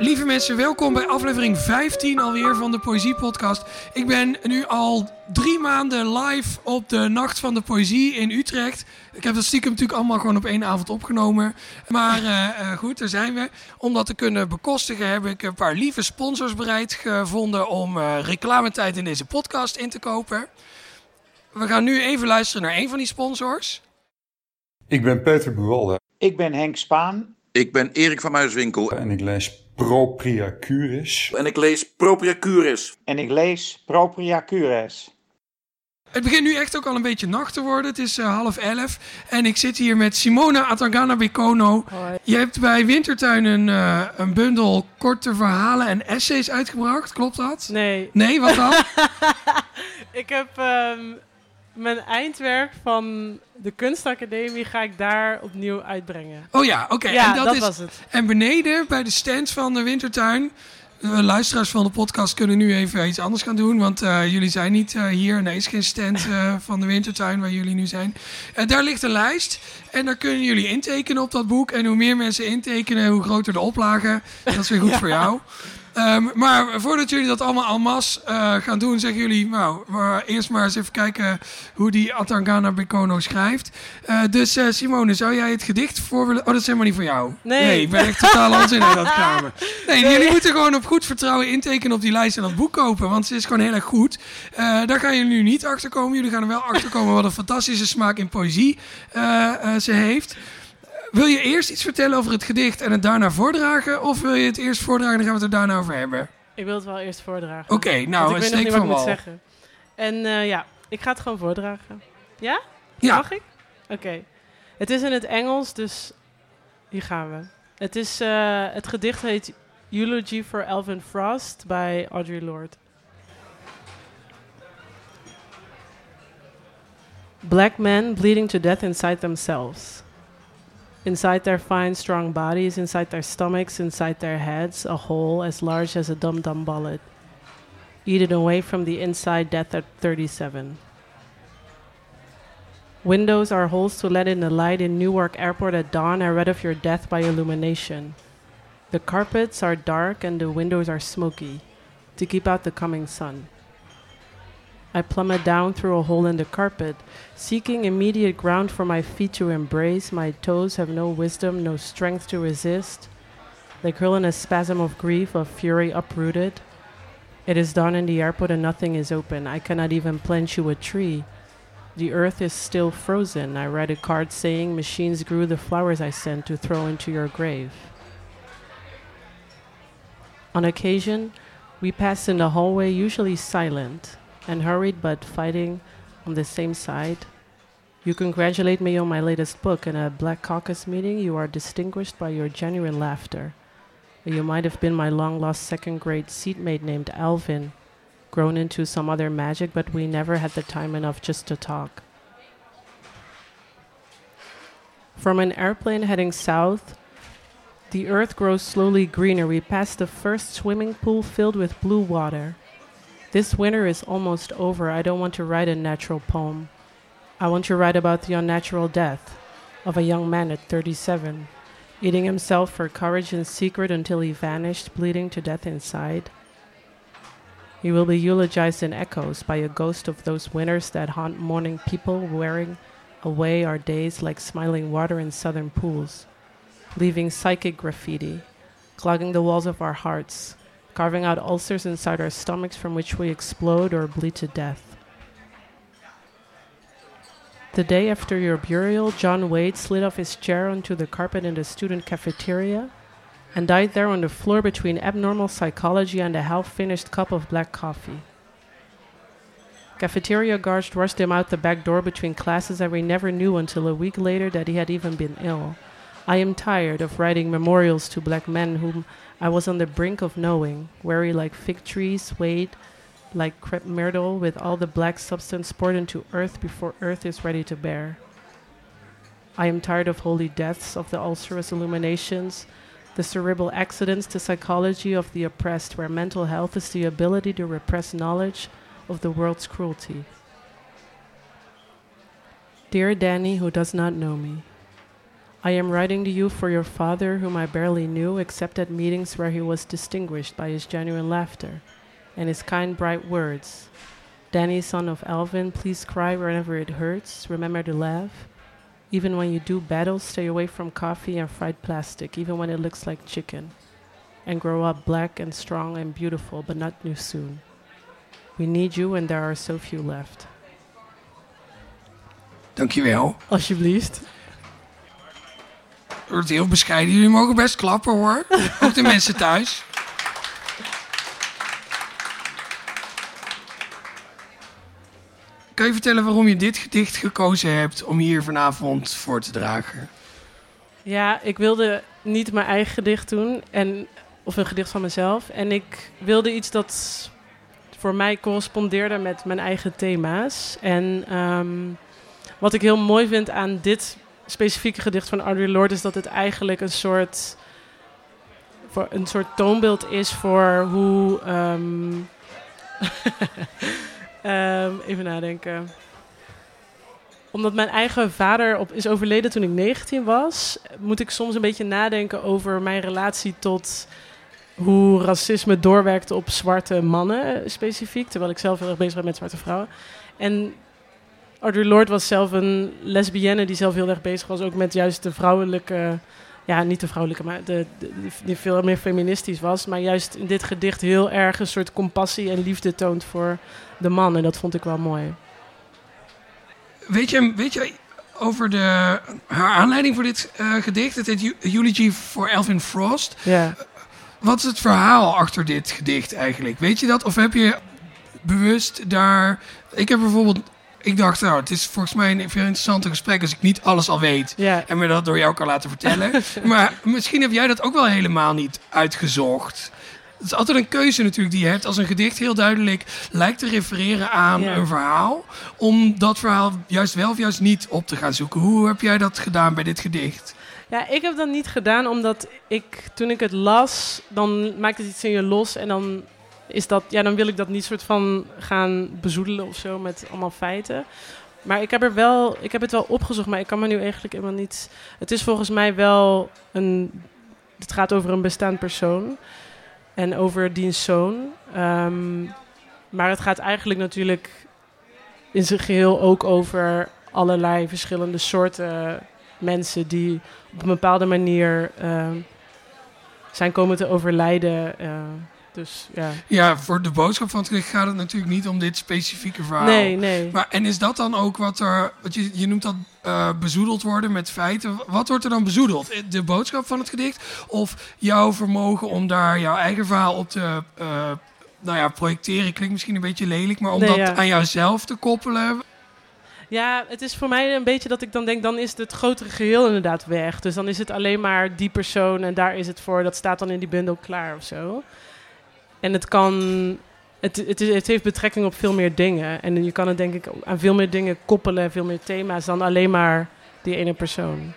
Lieve mensen, welkom bij aflevering 15 alweer van de Poëzie Podcast. Ik ben nu al drie maanden live op de Nacht van de Poëzie in Utrecht. Ik heb dat stiekem natuurlijk allemaal gewoon op één avond opgenomen. Maar uh, goed, daar zijn we. Om dat te kunnen bekostigen heb ik een paar lieve sponsors bereid gevonden om uh, reclametijd in deze podcast in te kopen. We gaan nu even luisteren naar een van die sponsors. Ik ben Peter Buwalde. Ik ben Henk Spaan. Ik ben Erik van Muiswinkel. En ik lees Propria Curis. En ik lees Propria Curis. En ik lees Propria Curis. Het begint nu echt ook al een beetje nacht te worden. Het is uh, half elf. En ik zit hier met Simona Atangana Bekono. Je hebt bij Wintertuin een, uh, een bundel korte verhalen en essays uitgebracht. Klopt dat? Nee. Nee, wat dan? ik heb um, mijn eindwerk van de kunstacademie ga ik daar opnieuw uitbrengen. Oh ja, oké. Ja, en dat, dat is, was het. En beneden bij de stand van de Wintertuin. De luisteraars van de podcast kunnen nu even iets anders gaan doen. Want uh, jullie zijn niet uh, hier. Nee, is geen stand uh, van de Wintertuin waar jullie nu zijn. daar ligt een lijst. En daar kunnen jullie intekenen op dat boek. En hoe meer mensen intekenen, hoe groter de oplage. Dat is weer goed ja. voor jou. Um, maar voordat jullie dat allemaal en masse uh, gaan doen, zeggen jullie, nou, maar eerst maar eens even kijken hoe die Atangana Bekono schrijft. Uh, dus uh, Simone, zou jij het gedicht voor willen... Oh, dat is helemaal niet voor jou. Nee. nee ik ben echt totaal onzin in dat kamer. Nee, nee, jullie moeten gewoon op goed vertrouwen intekenen op die lijst en dat boek kopen, want ze is gewoon heel erg goed. daar gaan jullie nu niet achter komen. Jullie gaan er wel achter komen wat een fantastische smaak in poëzie ze heeft. Wil je eerst iets vertellen over het gedicht en het daarna voordragen? Of wil je het eerst voordragen en dan gaan we het er daarna over hebben? Ik wil het wel eerst voordragen. Oké, okay, nou, ik weet steek van wat ik wal. zeggen. En uh, ja, ik ga het gewoon voordragen. Ja? Ja. Mag ik? Oké. Okay. Het is in het Engels, dus hier gaan we. Het, is, uh, het gedicht heet Eulogy for Elvin Frost bij Audre Lorde. Black men bleeding to death inside themselves. Inside their fine, strong bodies, inside their stomachs, inside their heads, a hole as large as a dum dum bullet. Eaten away from the inside death at 37. Windows are holes to let in the light in Newark Airport at dawn. I read of your death by illumination. The carpets are dark and the windows are smoky to keep out the coming sun. I plummet down through a hole in the carpet, seeking immediate ground for my feet to embrace. My toes have no wisdom, no strength to resist. They curl in a spasm of grief, of fury uprooted. It is dawn in the airport and nothing is open. I cannot even plant you a tree. The earth is still frozen. I write a card saying machines grew the flowers I sent to throw into your grave. On occasion, we pass in the hallway, usually silent and hurried but fighting on the same side. You congratulate me on my latest book. In a Black Caucus meeting, you are distinguished by your genuine laughter. You might have been my long lost second grade seatmate named Alvin, grown into some other magic, but we never had the time enough just to talk. From an airplane heading south, the earth grows slowly greener. We pass the first swimming pool filled with blue water. This winter is almost over. I don't want to write a natural poem. I want to write about the unnatural death of a young man at 37, eating himself for courage in secret until he vanished, bleeding to death inside. He will be eulogized in echoes by a ghost of those winters that haunt morning people, wearing away our days like smiling water in southern pools, leaving psychic graffiti, clogging the walls of our hearts, carving out ulcers inside our stomachs from which we explode or bleed to death. The day after your burial, John Wade slid off his chair onto the carpet in the student cafeteria and died there on the floor between abnormal psychology and a half finished cup of black coffee. Cafeteria guards rushed him out the back door between classes, and we never knew until a week later that he had even been ill. I am tired of writing memorials to black men whom I was on the brink of knowing, weary like fig trees, swayed like crepe myrtle, with all the black substance poured into earth before earth is ready to bear. I am tired of holy deaths, of the ulcerous illuminations, the cerebral accidents, the psychology of the oppressed, where mental health is the ability to repress knowledge of the world's cruelty. Dear Danny, who does not know me, I am writing to you for your father, whom I barely knew, except at meetings where he was distinguished by his genuine laughter and his kind, bright words. Danny, son of Alvin, please cry whenever it hurts. Remember to laugh. Even when you do battle, stay away from coffee and fried plastic, even when it looks like chicken. And grow up black and strong and beautiful, but not too soon. We need you, and there are so few left. Dankjewel. Alsjeblieft. Het wordt heel bescheiden. Jullie mogen best klappen hoor. Ook de mensen thuis. Kan je vertellen waarom je dit gedicht gekozen hebt om hier vanavond voor te dragen? Ja, ik wilde niet mijn eigen gedicht doen, en, of een gedicht van mezelf. En ik wilde iets dat voor mij correspondeerde met mijn eigen thema's. En ehm, wat ik heel mooi vind aan dit specifieke gedicht van Audre Lorde is dat het eigenlijk een soort, voor een soort toonbeeld is voor hoe. ehm, ehm, even nadenken. Omdat mijn eigen vader op, is overleden toen ik 19 was, moet ik soms een beetje nadenken over mijn relatie tot hoe racisme doorwerkt op zwarte mannen eh, specifiek. Terwijl ik zelf heel erg bezig ben met zwarte vrouwen. En Audre Lorde was zelf een lesbienne die zelf heel erg bezig was ook met juist de vrouwelijke, ja niet de vrouwelijke, maar de, de- die veel meer feministisch was, maar juist in dit gedicht heel erg een soort compassie en liefde toont voor de man en dat vond ik wel mooi. Weet je, weet je over de, haar aanleiding voor dit eh, gedicht? Het heet Eu- Eulogy for Elvin Frost. Ja. Wat is het verhaal achter dit gedicht eigenlijk? Weet je dat? Of heb je bewust daar... Ik heb bijvoorbeeld... Ik dacht, nou, het is volgens mij een veel interessanter gesprek als ik niet alles al weet. Ja. En me dat door jou kan laten vertellen. maar misschien heb jij dat ook wel helemaal niet uitgezocht. Het is altijd een keuze natuurlijk die je hebt als een gedicht heel duidelijk lijkt te refereren aan Ja. een verhaal. Om dat verhaal juist wel of juist niet op te gaan zoeken. Hoe heb jij dat gedaan bij dit gedicht? Ja, ik heb dat niet gedaan omdat ik, toen ik het las, dan maakt het iets in je los en dan is dat, ja, dan wil ik dat niet soort van gaan bezoedelen of zo met allemaal feiten. Maar ik heb er wel, ik heb het wel opgezocht, maar ik kan me nu eigenlijk helemaal niet. Het is volgens mij wel een, het gaat over een bestaand persoon en over diens zoon. Ehm, maar het gaat eigenlijk natuurlijk in zijn geheel ook over allerlei verschillende soorten mensen die op een bepaalde manier ehm, zijn komen te overlijden. eh, dus ja. Ja, voor de boodschap van het gedicht gaat het natuurlijk niet om dit specifieke verhaal. Nee, nee. Maar, en is dat dan ook wat er, wat je, je noemt dat eh, bezoedeld worden met feiten. Wat wordt er dan bezoedeld? De boodschap van het gedicht? Of jouw vermogen om daar jouw eigen verhaal op te eh, nou ja, projecteren? Klinkt misschien een beetje lelijk, maar om Nee, dat ja. aan jouzelf te koppelen. Ja, het is voor mij een beetje dat ik dan denk, dan is het grotere geheel inderdaad weg. Dus dan is het alleen maar die persoon en daar is het voor. Dat staat dan in die bundel klaar of zo. En het kan, het, het, het heeft betrekking op veel meer dingen. En je kan het denk ik aan veel meer dingen koppelen, veel meer thema's dan alleen maar die ene persoon.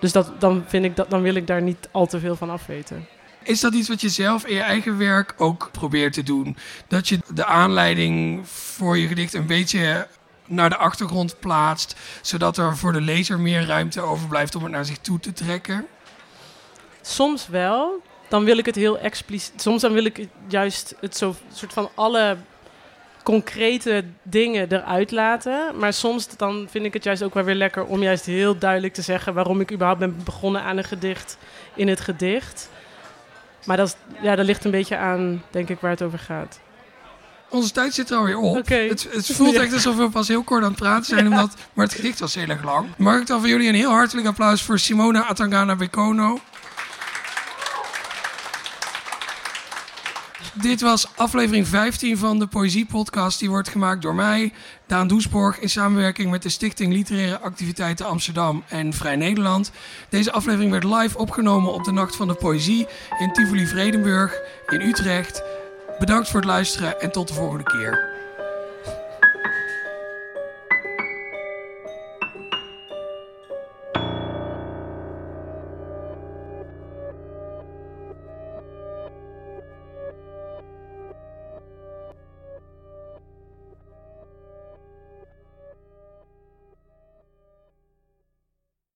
Dus dat, dan, vind ik dat, dan wil ik daar niet al te veel van afweten. Is dat iets wat je zelf in je eigen werk ook probeert te doen? Dat je de aanleiding voor je gedicht een beetje naar de achtergrond plaatst, zodat er voor de lezer meer ruimte overblijft om het naar zich toe te trekken? Soms wel. Dan wil ik het heel expliciet. Soms dan wil ik juist het zo soort van alle concrete dingen eruit laten. Maar soms dan vind ik het juist ook wel weer lekker om juist heel duidelijk te zeggen waarom ik überhaupt ben begonnen aan een gedicht in het gedicht. Maar dat, is, ja, dat ligt een beetje aan, denk ik, waar het over gaat. Onze tijd zit er alweer op. Het, het voelt echt alsof we pas heel kort aan het praten zijn, omdat, maar het gedicht was heel erg lang. Mag ik dan van jullie een heel hartelijk applaus voor Simona Atangana Bekono. Dit was aflevering 15 van de Poëzie-podcast. Die wordt gemaakt door mij, Daan Doesborg, in samenwerking met de Stichting Literaire Activiteiten Amsterdam en Vrij Nederland. Deze aflevering werd live opgenomen op de Nacht van de Poëzie in Tivoli Vredenburg in Utrecht. Bedankt voor het luisteren en tot de volgende keer.